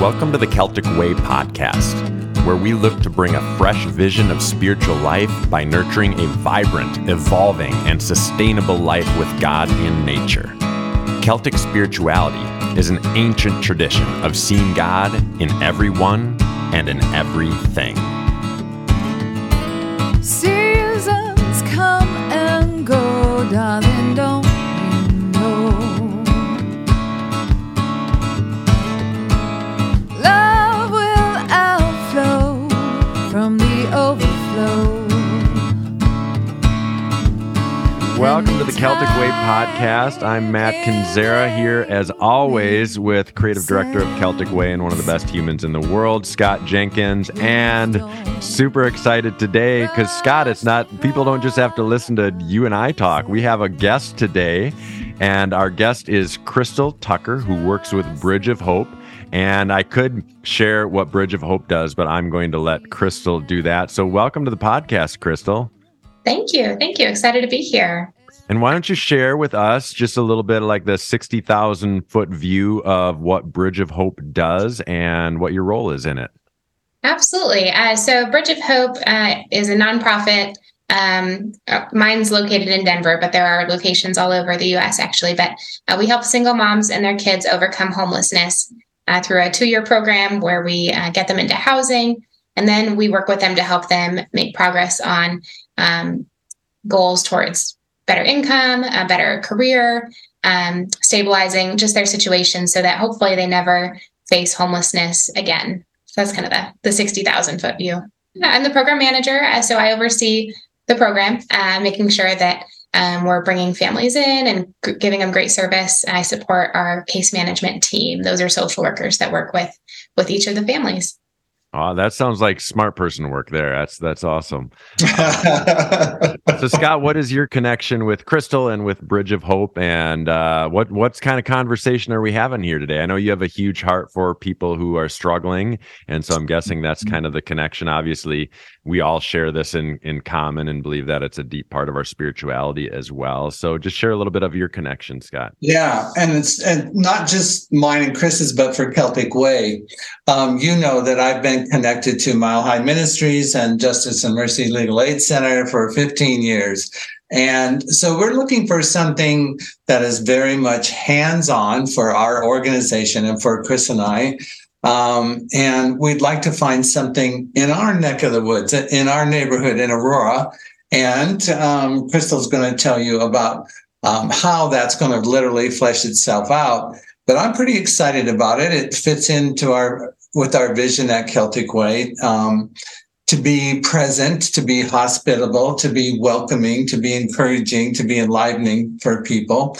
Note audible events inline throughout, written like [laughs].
Welcome to the Celtic Way podcast, where we look to bring a fresh vision of spiritual life by nurturing a vibrant, evolving, and sustainable life with God in nature. Celtic spirituality is an ancient tradition of seeing God in everyone and in everything. Seasons come and go, darling, Welcome to the Celtic Way podcast. I'm Matt Kinzera here, as always, with creative director of Celtic Way and one of the best humans in the world, Scott Jenkins. And super excited today because, Scott, it's not, people don't just have to listen to you and I talk. We have a guest today, and our guest is Krystal Tucker, who works with Bridge of Hope. And I could share what Bridge of Hope does, but I'm going to let Krystal do that. So, welcome to the podcast, Krystal. Thank you. Thank you. Excited to be here. And why don't you share with us just a little bit like the 60,000 foot view of what Bridge of Hope does and what your role is in it? Absolutely. Uh, so, Bridge of Hope uh, is a nonprofit. Um, uh, mine's located in Denver, but there are locations all over the US actually. But uh, we help single moms and their kids overcome homelessness uh, through a two year program where we uh, get them into housing. And then we work with them to help them make progress on um, goals towards better income, a better career, um, stabilizing just their situation so that hopefully they never face homelessness again. So that's kind of the, the 60,000 foot view. I'm the program manager, uh, so I oversee the program, uh, making sure that um, we're bringing families in and g- giving them great service. I support our case management team; those are social workers that work with with each of the families. Oh, that sounds like smart person work there. That's that's awesome. [laughs] so, Scott, what is your connection with Krystal and with Bridge of Hope, and uh, what what's kind of conversation are we having here today? I know you have a huge heart for people who are struggling, and so I'm guessing that's kind of the connection. Obviously, we all share this in in common and believe that it's a deep part of our spirituality as well. So, just share a little bit of your connection, Scott. Yeah, and it's and not just mine and Chris's, but for Celtic Way. Um, you know that I've been connected to Mile High Ministries and Justice and Mercy Legal Aid Center for 15 years. And so we're looking for something that is very much hands on for our organization and for Chris and I. Um, and we'd like to find something in our neck of the woods, in our neighborhood in Aurora. And um, Krystal's going to tell you about um, how that's going to literally flesh itself out. But I'm pretty excited about it. It fits into our with our vision at Celtic Way um, to be present, to be hospitable, to be welcoming, to be encouraging, to be enlivening for people.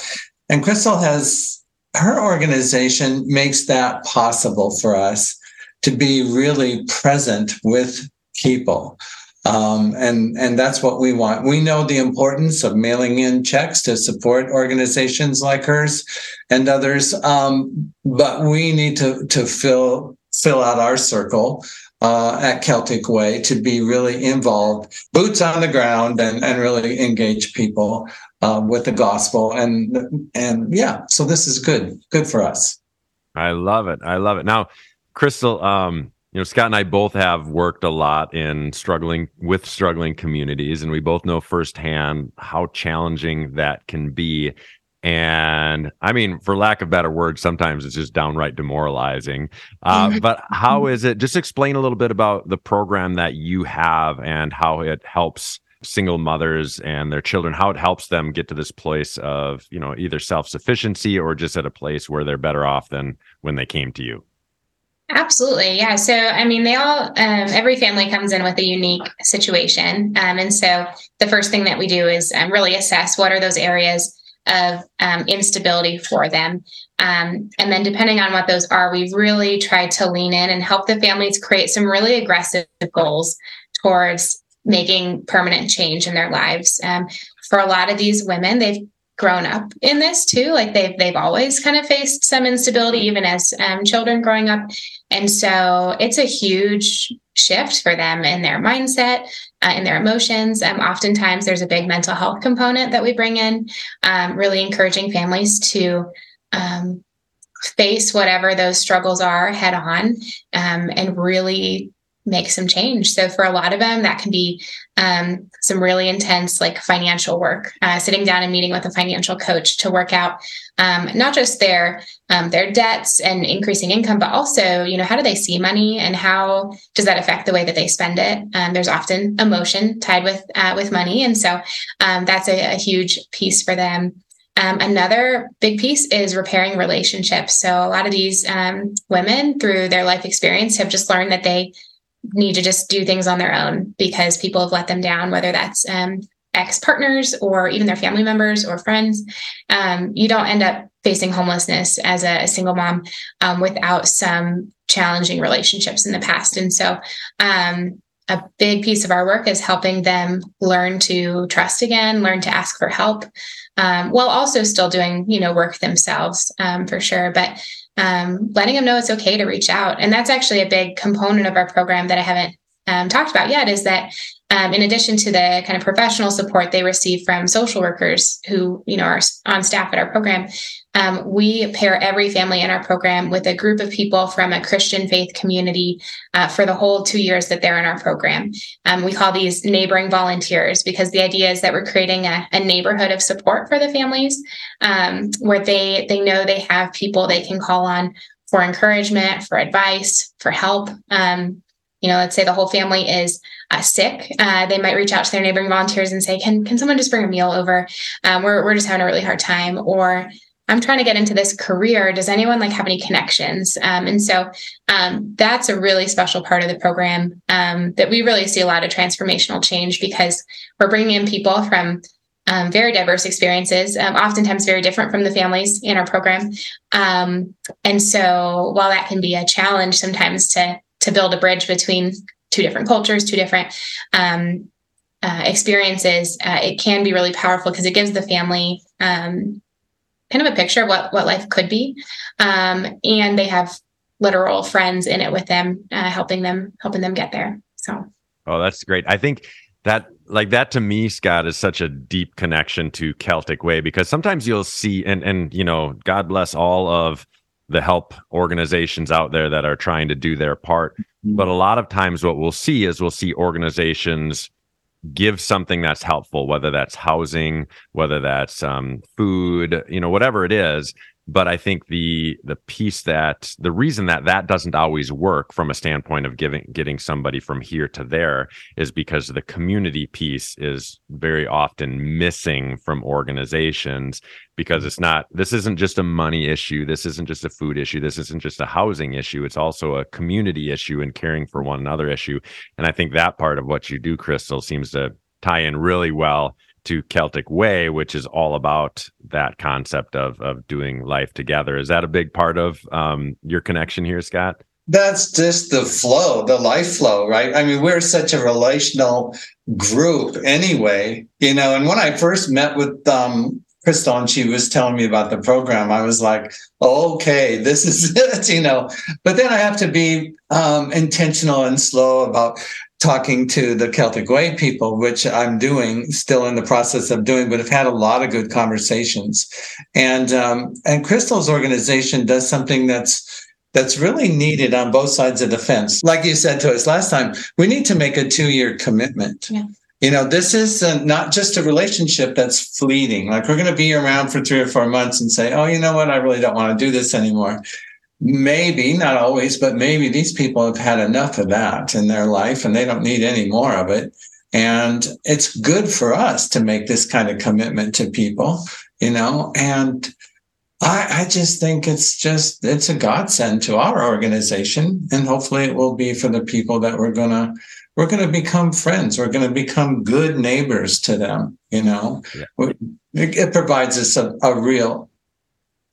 And Krystal has her organization makes that possible for us to be really present with people. Um, and and that's what we want. We know the importance of mailing in checks to support organizations like hers and others, um, but we need to to fill fill out our circle uh, at Celtic Way to be really involved, boots on the ground, and and really engage people uh, with the gospel. And and yeah, so this is good, good for us. I love it. I love it. Now, Krystal, um, you know, Scott and I both have worked a lot in struggling with struggling communities, and we both know firsthand how challenging that can be. And I mean, for lack of better words, sometimes it's just downright demoralizing. Uh, [laughs] but how is it? Just explain a little bit about the program that you have and how it helps single mothers and their children, how it helps them get to this place of, you know, either self sufficiency or just at a place where they're better off than when they came to you. Absolutely. Yeah. So, I mean, they all, um, every family comes in with a unique situation. Um, and so the first thing that we do is um, really assess what are those areas of um, instability for them. Um, and then, depending on what those are, we really try to lean in and help the families create some really aggressive goals towards making permanent change in their lives. Um, for a lot of these women, they've grown up in this too. Like they've they've always kind of faced some instability, even as um, children growing up, and so it's a huge shift for them in their mindset, uh, in their emotions. Um, oftentimes, there's a big mental health component that we bring in, um, really encouraging families to um, face whatever those struggles are head on um, and really make some change. So for a lot of them, that can be um, some really intense, like financial work, uh, sitting down and meeting with a financial coach to work out um, not just their um, their debts and increasing income, but also, you know, how do they see money and how does that affect the way that they spend it? Um, there's often emotion tied with uh, with money, and so um, that's a, a huge piece for them. Um, another big piece is repairing relationships. So a lot of these um, women, through their life experience, have just learned that they need to just do things on their own because people have let them down, whether that's um, ex partners or even their family members or friends. Um, you don't end up facing homelessness as a, a single mom um, without some challenging relationships in the past. And so, um, a big piece of our work is helping them learn to trust again, learn to ask for help, um, while also still doing, you know, work themselves um, for sure. But um, letting them know it's okay to reach out. And that's actually a big component of our program that I haven't um, talked about yet is that um, in addition to the kind of professional support they receive from social workers who you know are on staff at our program um, we pair every family in our program with a group of people from a christian faith community uh, for the whole two years that they're in our program. Um, we call these neighboring volunteers because the idea is that we're creating a, a neighborhood of support for the families um, where they they know they have people they can call on for encouragement for advice for help. Um, you know let's say the whole family is uh, sick uh, they might reach out to their neighboring volunteers and say can can someone just bring a meal over? Um, we're, we're just having a really hard time. Or i'm trying to get into this career does anyone like have any connections um, and so um, that's a really special part of the program um, that we really see a lot of transformational change because we're bringing in people from um, very diverse experiences, um, oftentimes very different from the families in our program. Um, and so, while that can be a challenge sometimes to to build a bridge between two different cultures, two different uh, experiences, uh, it can be really powerful because it gives the family um, kind of a picture of what what life could be, um, and they have literal friends in it with them, uh, helping them helping them get there. So, oh, that's great. I think that like that to me scott is such a deep connection to celtic way because sometimes you'll see and and you know god bless all of the help organizations out there that are trying to do their part. Mm-hmm. But a lot of times, what we'll see is we'll see organizations give something that's helpful, whether that's housing, whether that's um, food, you know, whatever it is but i think the the piece that the reason that that doesn't always work from a standpoint of giving getting somebody from here to there is because the community piece is very often missing from organizations because it's not this isn't just a money issue. This isn't just a food issue. This isn't just a housing issue. It's also a community issue and caring for one another issue. And i think that part of what you do Krystal seems to tie in really well to Celtic Way, which is all about that concept of of doing life together. Is that a big part of um, your connection here, Scott? That's just the flow, the life flow, right? I mean, we're such a relational group anyway, you know. And when I first met with um, Krystal and she was telling me about the program, I was like, okay, this is [laughs] it, you know. But then I have to be um, intentional and slow about talking to the Celtic Way people, which I'm doing, still in the process of doing, but have had a lot of good conversations. And um, and Krystal's organization does something that's that's really needed on both sides of the fence. Like you said to us last time, we need to make a two year commitment. Yeah. You know, this is a, not just a relationship that's fleeting. Like we're going to be around for three or four months and say, oh, you know what? I really don't want to do this anymore maybe not always but maybe these people have had enough of that in their life and they don't need any more of it and it's good for us to make this kind of commitment to people you know and I, I just think it's just it's a godsend to our organization and hopefully it will be for the people that we're gonna we're going to become friends. We're going to become good neighbors to them. You know, yeah. it, it, provides us a, a real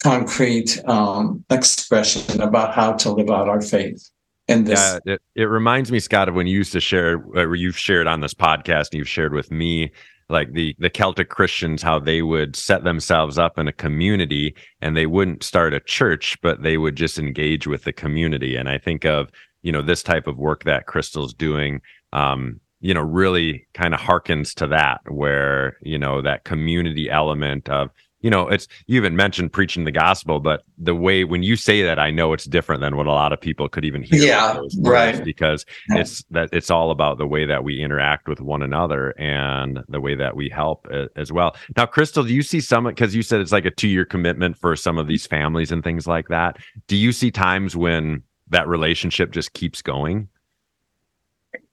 concrete um, expression about how to live out our faith. In this. Yeah, it, it reminds me, Scott, of when you used to share, or you've shared on this podcast, and you've shared with me, like the the Celtic Christians, how they would set themselves up in a community, and they wouldn't start a church, but they would just engage with the community. And I think of you know this type of work that Krystal's doing. Um, you know, really kind of harkens to that, where you know that community element of you know, it's you even mentioned preaching the gospel, but the way when you say that, I know it's different than what a lot of people could even hear. Yeah, right. Because yeah. it's that it's all about the way that we interact with one another and the way that we help as well. Now, Krystal, do you see some because you said it's like a two year commitment for some of these families and things like that? Do you see times when that relationship just keeps going?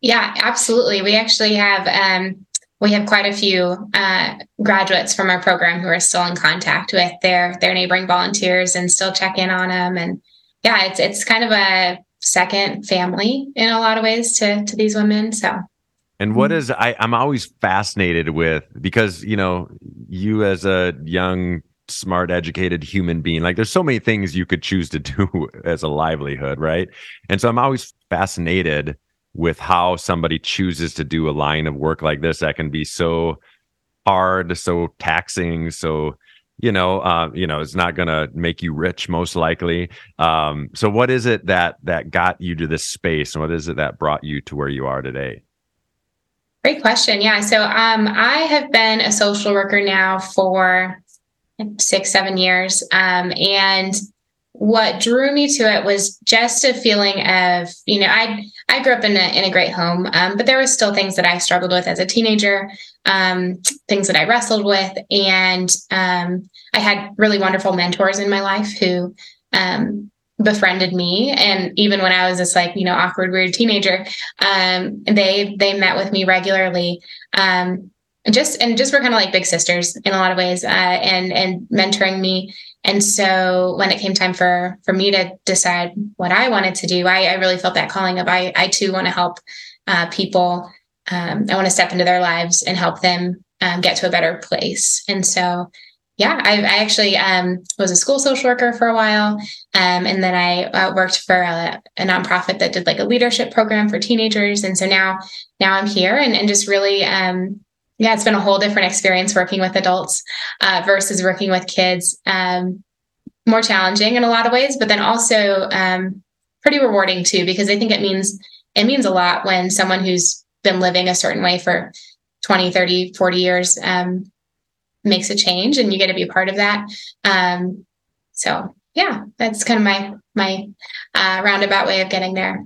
Yeah, absolutely. We actually have um, we have quite a few uh, graduates from our program who are still in contact with their their neighboring volunteers and still check in on them. And yeah, it's it's kind of a second family in a lot of ways to to these women. So. And what is I, I'm always fascinated with because you know you as a young smart educated human being like there's so many things you could choose to [laughs] do as a livelihood right and so i'm always fascinated with how somebody chooses to do a line of work like this that can be so hard, so taxing, so you know, uh, you know, it's not going to make you rich, most likely. Um, so, what is it that that got you to this space, and what is it that brought you to where you are today? Great question. Yeah. So, um, I have been a social worker now for six, seven years, um, and what drew me to it was just a feeling of, you know, I I grew up in a in a great home, um, but there was still things that I struggled with as a teenager, um, things that I wrestled with, and um, I had really wonderful mentors in my life who um, befriended me, and even when I was this like you know awkward weird teenager, um, they they met with me regularly. Um, just and just were kind of like big sisters in a lot of ways, uh, and and mentoring me and so when it came time for for me to decide what I wanted to do, I, I really felt that calling of I I too want to help uh, people. Um, I want to step into their lives and help them um, get to a better place. And so, yeah, I, I actually um, was a school social worker for a while, um, and then I uh, worked for a, a, nonprofit that did like a leadership program for teenagers. And so now now I'm here and, and just really um, yeah, it's been a whole different experience working with adults uh, versus working with kids. Um, more challenging in a lot of ways, but then also um, pretty rewarding too, because I think it means it means a lot when someone who's been living a certain way for 20, 30, 40 years um, makes a change and you get to be a part of that. Um, so yeah, that's kind of my my uh, roundabout way of getting there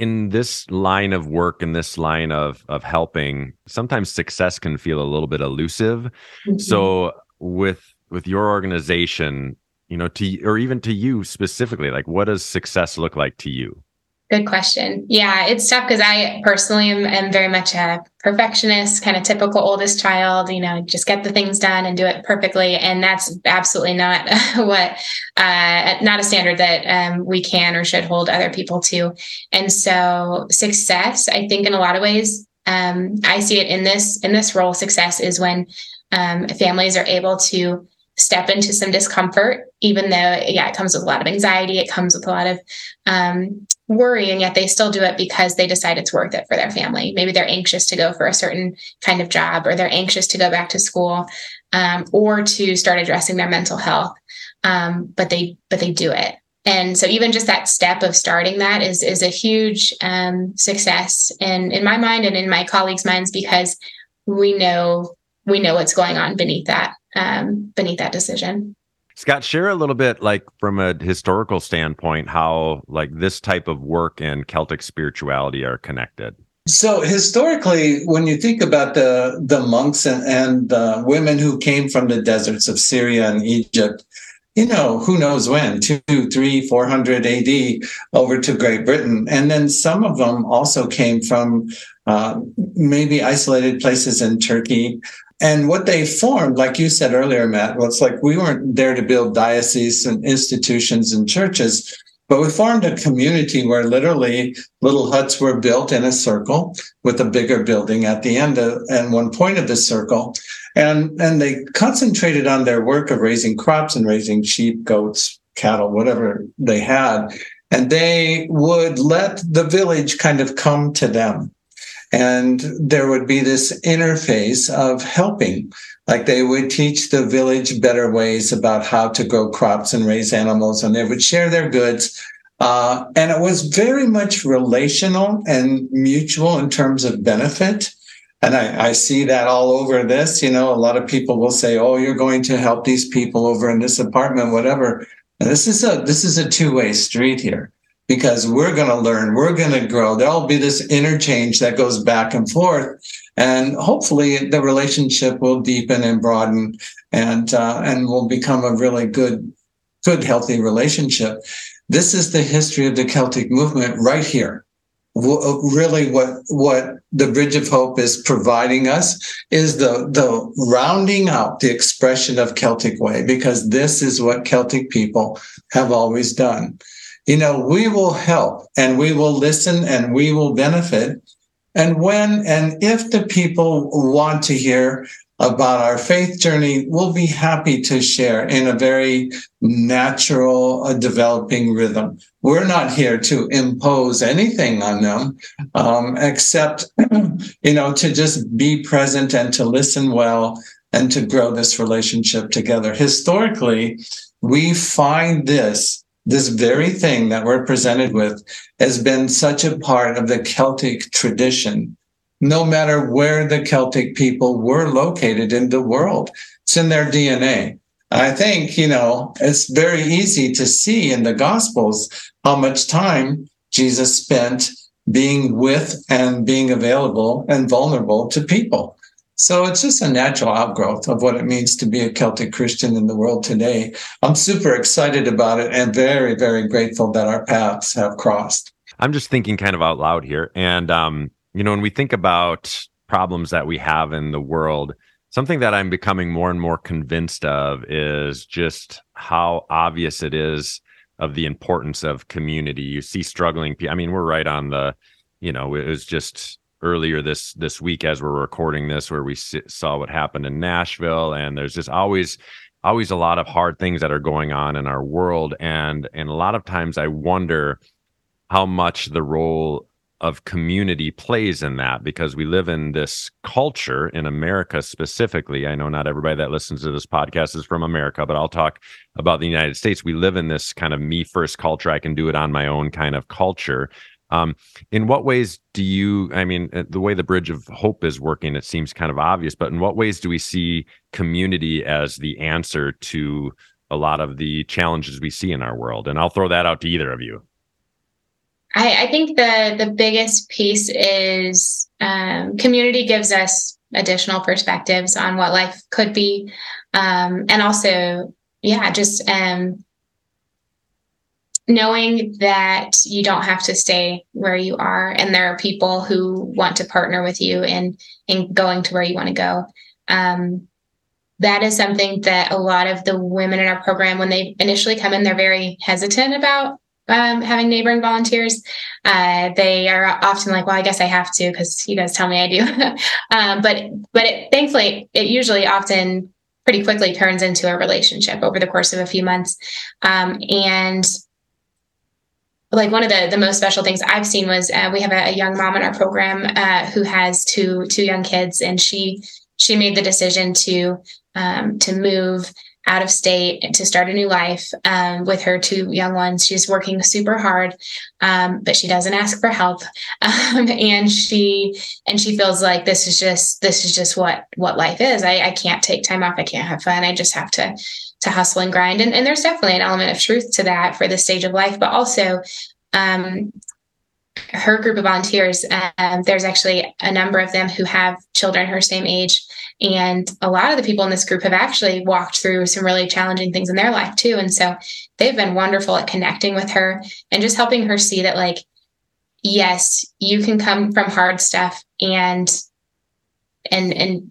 in this line of work in this line of of helping sometimes success can feel a little bit elusive mm-hmm. so with with your organization you know to or even to you specifically like what does success look like to you Good question. Yeah, it's tough because I personally am, am, very much a perfectionist, kind of typical oldest child, you know, just get the things done and do it perfectly. And that's absolutely not [laughs] what, uh, not a standard that um, we can or should hold other people to. And so success, I think in a lot of ways, um, I see it in this, in this role, success is when um, families are able to step into some discomfort, even though, yeah, it comes with a lot of anxiety. It comes with a lot of um, worry, and yet they still do it because they decide it's worth it for their family. Maybe they're anxious to go for a certain kind of job, or they're anxious to go back to school, um, or to start addressing their mental health. Um, but they, but they do it. And so even just that step of starting that is is a huge um, success in in my mind and in my colleagues' minds because we know we know what's going on beneath that um, beneath that decision. Scott, share a little bit, like from a historical standpoint, how like this type of work and Celtic spirituality are connected. So historically, when you think about the the monks and, and the women who came from the deserts of Syria and Egypt, you know, who knows when, two, three, four hundred AD over to Great Britain. And then some of them also came from uh, maybe isolated places in Turkey and what they formed, like you said earlier, Matt, well, it's like we weren't there to build dioceses and institutions and churches, but we formed a community where literally little huts were built in a circle with a bigger building at the end of, and one point of the circle. And, and they concentrated on their work of raising crops and raising sheep, goats, cattle, whatever they had. And they would let the village kind of come to them and there would be this interface of helping. Like they would teach the village better ways about how to grow crops and raise animals, and they would share their goods. Uh, and it was very much relational and mutual in terms of benefit. And I, I see that all over this. You know, a lot of people will say, "Oh, you're going to help these people over in this apartment, whatever." And this is a this is a two way street here because we're going to learn, we're going to grow. There'll be this interchange that goes back and forth, and hopefully the relationship will deepen and broaden, and uh, and will become a really good, good, healthy relationship. This is the history of the Celtic movement right here. Really, what what the Bridge of Hope is providing us is the the rounding out the expression of Celtic way, because this is what Celtic people have always done you know, we will help and we will listen and we will benefit. And when and if the people want to hear about our faith journey, we'll be happy to share in a very natural, uh, developing rhythm. We're not here to impose anything on them, um, except, [clears throat] you know, to just be present and to listen well and to grow this relationship together. Historically, we find this this very thing that we're presented with has been such a part of the Celtic tradition, no matter where the Celtic people were located in the world. It's in their DNA. I think, you know, it's very easy to see in the Gospels how much time Jesus spent being with and being available and vulnerable to people. So it's just a natural outgrowth of what it means to be a Celtic Christian in the world today. I'm super excited about it and very, very grateful that our paths have crossed. I'm just thinking kind of out loud here. And, um, you know, when we think about problems that we have in the world, something that I'm becoming more and more convinced of is just how obvious it is of the importance of community. You see struggling people. I mean, we're right on the, you know, it was just earlier this this week as we're recording this where we saw what happened in Nashville and there's just always always a lot of hard things that are going on in our world and and a lot of times I wonder how much the role of community plays in that because we live in this culture in America specifically. I know not everybody that listens to this podcast is from America, but I'll talk about the United States. We live in this kind of me first culture. I can do it on my own kind of culture um, in what ways do you, I mean, uh, the way the Bridge of Hope is working, it seems kind of obvious, but in what ways do we see community as the answer to a lot of the challenges we see in our world? And I'll throw that out to either of you. I, I think the the biggest piece is um, community gives us additional perspectives on what life could be, um, and also, yeah, just um, knowing that you don't have to stay where you are and there are people who want to partner with you in in going to where you want to go. Um, that is something that a lot of the women in our program when they initially come in they're very hesitant about um, having neighboring volunteers. Uh, they are often like well i guess i have to because you guys tell me i do. [laughs] Um, but but it, thankfully it usually often pretty quickly turns into a relationship over the course of a few months. Um, and like one of the the most special things I've seen was uh, we have a, a, young mom in our program uh, who has two two young kids, and she she made the decision to um, to move out of state to start a new life um, with her two young ones. She's working super hard, um, but she doesn't ask for help, [laughs] um, and she and she feels like this is just this is just what what life is. I, I can't take time off. I can't have fun. I just have to to hustle and grind. And, and there's definitely an element of truth to that for this stage of life, but also um, her group of volunteers, um, there's actually a number of them who have children her same age. And a lot of the people in this group have actually walked through some really challenging things in their life too. And so they've been wonderful at connecting with her and just helping her see that, like, yes, you can come from hard stuff and and and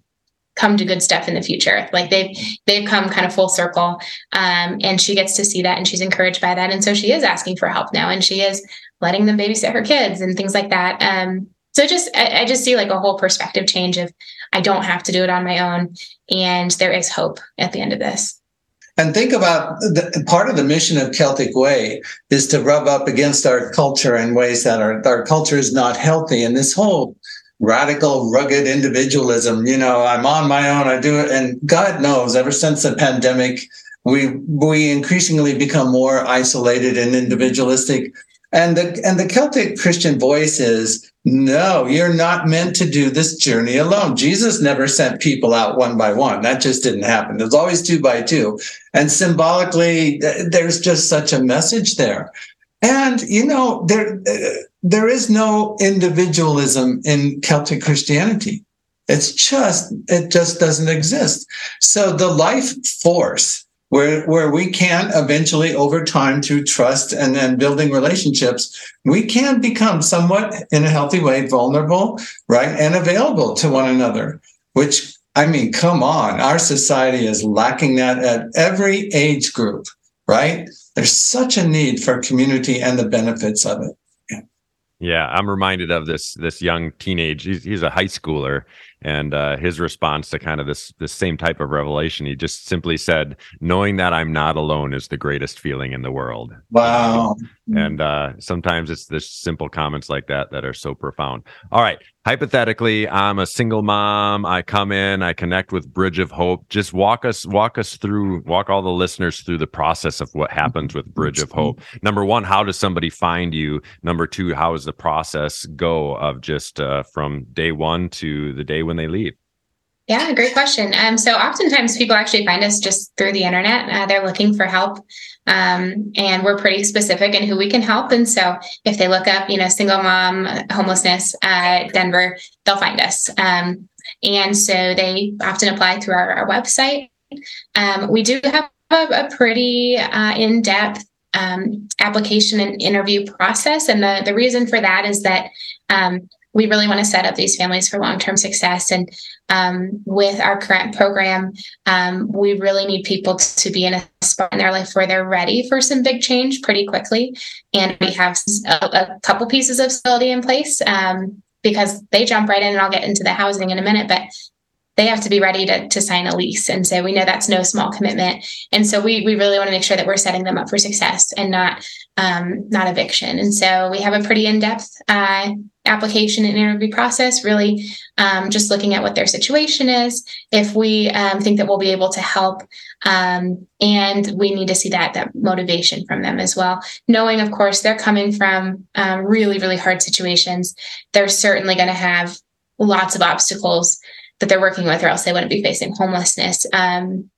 come to good stuff in the future. Like they've they've come kind of full circle, um, and she gets to see that, and she's encouraged by that, and so she is asking for help now, and she is letting them babysit her kids and things like that. Um, so just I, I just see like a whole perspective change of I don't have to do it on my own, and there is hope at the end of this. And think about the, part of the mission of Celtic Way is to rub up against our culture in ways that our, our culture is not healthy. And this whole radical, rugged individualism. You know, I'm on my own. I do it, and God knows, ever since the pandemic, we we increasingly become more isolated and individualistic. And the and the Celtic Christian voice is no, you're not meant to do this journey alone. Jesus never sent people out one by one. That just didn't happen. Was always two by two. And symbolically, there's just such a message there. And you know, there uh, there is no individualism in Celtic Christianity. It's just it just doesn't exist. So the life force where where we can eventually over time through trust and then building relationships we can become somewhat in a healthy way vulnerable right and available to one another which i mean come on our society is lacking that at every age group right there's such a need for community and the benefits of it yeah, i'm reminded of this this young teenage he's, he's a high schooler and uh, his response to kind of this this same type of revelation he just simply said knowing that i'm not alone is the greatest feeling in the world. Wow. [laughs] And uh, sometimes it's the simple comments like that that are so profound. All right. Hypothetically i'm a single mom. I come in i connect with bridge of hope. Just walk us walk us through walk all the listeners through the process of what happens with bridge of hope. Number one how does somebody find you? Number two how does the process go of just uh, from day one to the day when they leave yeah, great question. Um, so oftentimes people actually find us just through the internet. Uh, they're looking for help, um, and we're pretty specific in who we can help. And so if they look up, you know, single mom homelessness at Denver, they'll find us. Um, and so they often apply through our, our website. Um, we do have a, a pretty uh, in-depth um, application and interview process, and the the reason for that is that um, we really want to set up these families for long-term success. And um, with our current program um, we really need people to be in a spot in their life where they're ready for some big change pretty quickly. And we have a, a couple pieces of stability in place um, because they jump right in and i'll get into the housing in a minute. But they have to be ready to, to sign a lease. And so we know that's no small commitment. And so we, we really want to make sure that we're setting them up for success and not um, not eviction. And so we have a pretty in-depth uh, application and interview process, really um, just looking at what their situation is, if we um, think that we'll be able to help. Um, and we need to see that that motivation from them as well. Knowing, of course, they're coming from um, really, really hard situations. They're certainly going to have lots of obstacles that they're working with, or else they wouldn't be facing homelessness. Um,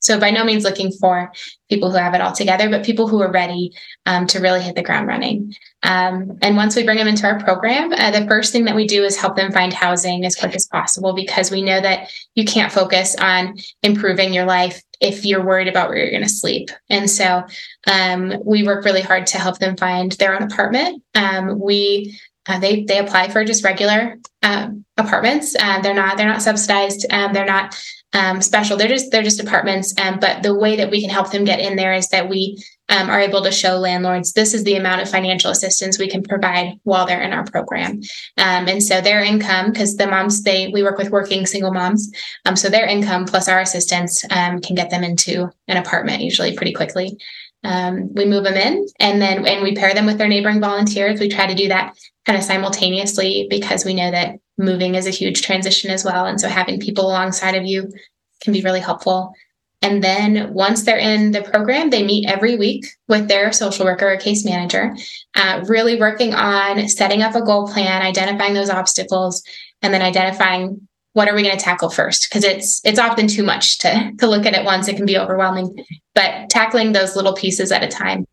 so by no means looking for people who have it all together, but people who are ready um, to really hit the ground running. Um, and once we bring them into our program, uh, the first thing that we do is help them find housing as quick as possible because we know that you can't focus on improving your life if you're worried about where you're going to sleep. And so um, we work really hard to help them find their own apartment. Um, we uh, they they apply for just regular um, apartments. Uh, they're not they're not subsidized. Um, they're not um, special. They're just they're just apartments. Um, but the way that we can help them get in there is that we um, are able to show landlords this is the amount of financial assistance we can provide while they're in our program. Um, and so their income, because the moms they we work with working single moms, so their income plus our assistance can get them into an apartment usually pretty quickly. Um, we move them in and then and we pair them with their neighboring volunteers. We try to do that kind of simultaneously because we know that moving is a huge transition as well. And so having people alongside of you can be really helpful. And then once they're in the program, they meet every week with their social worker or case manager, uh, really working on setting up a goal plan, identifying those obstacles, and then identifying what are we going to tackle first because it's it's often too much to to look at at once it can be overwhelming but tackling those little pieces at a time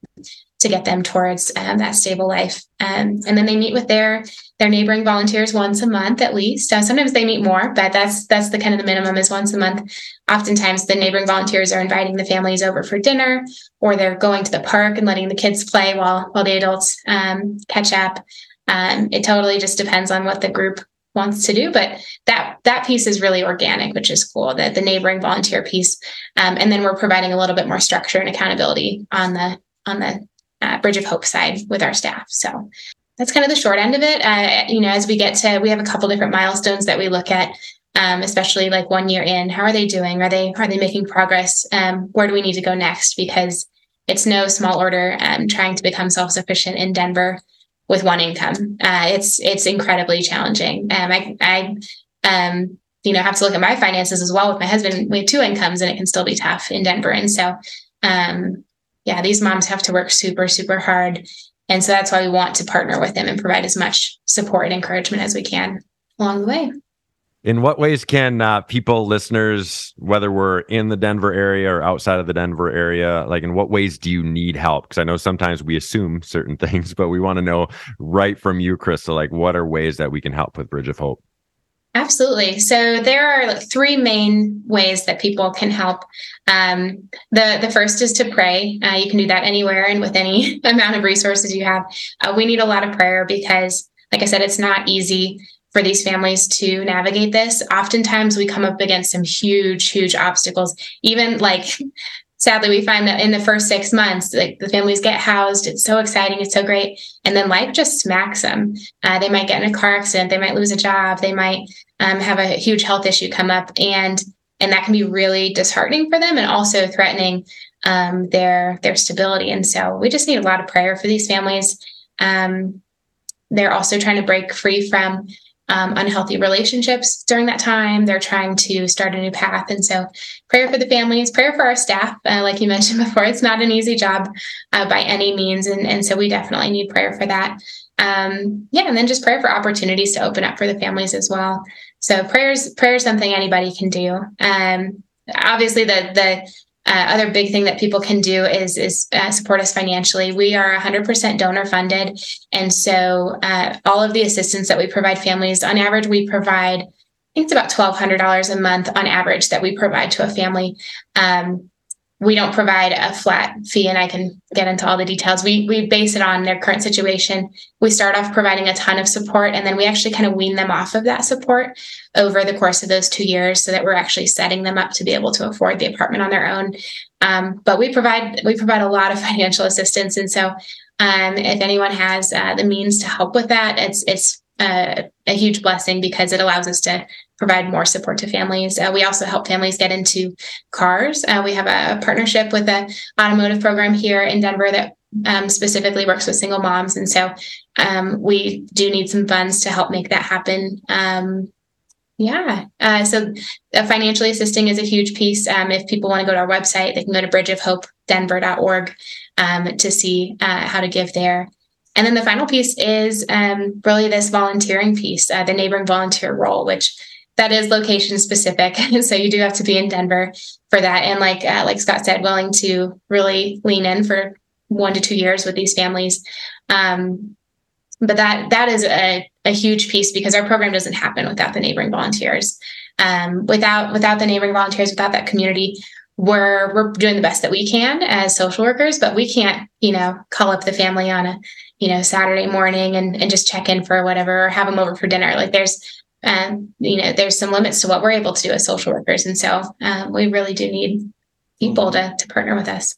to get them towards um, that stable life. Um, and then they meet with their their neighboring volunteers once a month at least. Uh, sometimes they meet more, but that's that's the kind of the minimum is once a month. Oftentimes, the neighboring volunteers are inviting the families over for dinner, or they're going to the park and letting the kids play while while the adults um, catch up. Um, it totally just depends on what the group wants to do but that that piece is really organic which is cool that the neighboring volunteer piece um, and then we're providing a little bit more structure and accountability on the on the uh, Bridge of Hope side with our staff. So that's kind of the short end of it. Uh, you know, as we get to, we have a couple different milestones that we look at, um, especially like one year in. How are they doing? Are they are they making progress? Um, where do we need to go next? Because it's no small order um, trying to become self sufficient in Denver with one income. Uh, it's it's incredibly challenging. Um, I I um, you know have to look at my finances as well with my husband. We have two incomes, and it can still be tough in Denver. And so um, yeah, these moms have to work super, super hard. And so that's why we want to partner with them and provide as much support and encouragement as we can along the way. In what ways can uh, people, listeners, whether we're in the Denver area or outside of the Denver area, like in what ways do you need help? Because I know sometimes we assume certain [laughs] things, but we want to know right from you, Krystal, like what are ways that we can help with Bridge of Hope? Absolutely. So there are like three main ways that people can help. Um, the the first is to pray. Uh, you can do that anywhere and with any [laughs] amount of resources you have. Uh, we need a lot of prayer because, like I said, it's not easy for these families to navigate this. Oftentimes, we come up against some huge, huge obstacles. Even like sadly we find that in the first six months like the families get housed. It's so exciting. It's so great. And then life just smacks them. Uh, they might get in a car accident. They might lose a job. They might um, have a huge health issue come up. And and that can be really disheartening for them and also threatening um, their their stability. And so we just need a lot of prayer for these families. Um, they're also trying to break free from um, unhealthy relationships during that time. They're trying to start a new path. And so, prayer for the families, prayer for our staff. Uh, like you [laughs] mentioned before, it's not an easy job uh, by any means. And, and so, we definitely need prayer for that. Um, yeah, and then just prayer for opportunities to open up for the families as well. So, prayers, prayer is something anybody can do. Um, obviously, the the uh, other big thing that people can do is is uh, support us financially. We are 100% donor funded, and so uh, all of the assistance that we provide families, on average, we provide. I think it's about $1,200 a month on average that we provide to a family. Um, we don't provide a flat fee and i can get into all the details. We we base it on their current situation. We start off providing a ton of support and then we actually kind of wean them off of that support over the course of those two years so that we're actually setting them up to be able to afford the apartment on their own. Um, but we provide we provide a lot of [laughs] financial assistance and so um, if anyone has uh, the means to help with that it's it's uh, a huge blessing because it allows us to provide more support to families. Uh, we also help families get into cars. Uh, we have a partnership with an automotive program here in Denver that um, specifically works with single moms, and so um, we do need some funds to help make that happen. Um, yeah, uh, so uh, financially assisting is a huge piece. Um, if people want to go to our website, they can go to bridgeofhopedenver.org um, to see uh, how to give there. And then the final piece is um, really this volunteering piece, uh, the neighboring volunteer role, which that is location specific. [laughs] so you do have to be in Denver for that. And like uh, like Scott said, willing to really lean in for one to two years with these families. Um, but that that is a, a huge piece because our program doesn't happen without the neighboring volunteers. Um, without without the neighboring volunteers, without that community, we're we're doing the best that we can as social workers, but we can't, you know, call up the family on a, you know, Saturday morning and, and just check in for whatever or have them over for dinner. Like there's um, you know, there's some limits to what we're able to do as social workers. And so um, we really do need people to, to partner with us.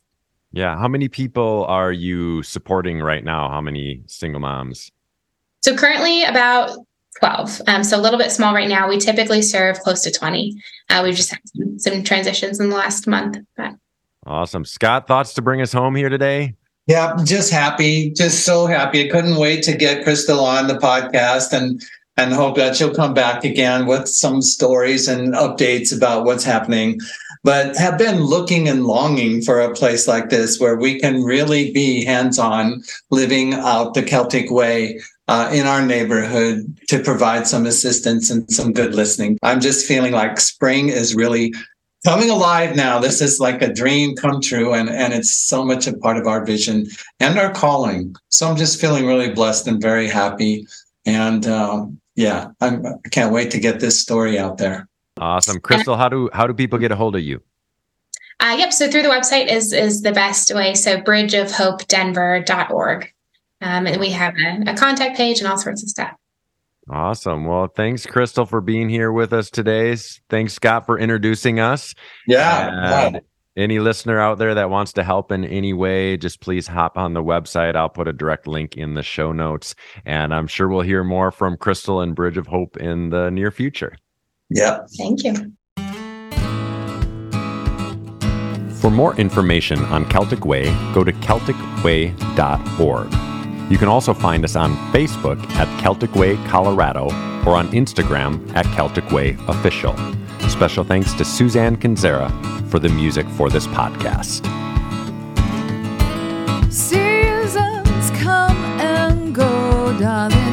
Yeah. How many people are you supporting right now? How many single moms? So currently about 12. Um, so a little bit small right now. We typically serve close to 20. Uh, we've just had some, some transitions in the last month. But. Awesome. Scott, thoughts to bring us home here today? Yeah, just happy, just so happy. I couldn't wait to get Krystal on the podcast and and hope that she'll come back again with some stories and updates about what's happening. But have been looking and longing for a place like this where we can really be hands on living out the Celtic way uh, in our neighborhood to provide some assistance and some good listening. I'm just feeling like spring is really coming alive now. This is like a dream come true, and, and it's so much a part of our vision and our calling. So I'm just feeling really blessed and very happy. And um, yeah, I'm, I can't wait to get this story out there. Awesome, Krystal. How do how do people get a hold of you? Uh, yep. So through the website is is the best way. So bridgeofhopedenver.org. Um, and we have a, a contact page and all sorts of stuff. Awesome. Well, thanks, Krystal, for being here with us today. Thanks, Scott, for introducing us. Yeah. Wow any listener out there that wants to help in any way, just please hop on the website. I'll put a direct link in the show notes. And I'm sure we'll hear more from Krystal and Bridge of Hope in the near future. Yeah. Thank you. For more information on Celtic Way, go to CelticWay.org. You can also find us on Facebook at Celtic Way Colorado or on Instagram at Celtic Way Official. Special thanks to Suzanne Canzera for the music for this podcast. Seasons come and go, darling.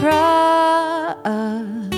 Please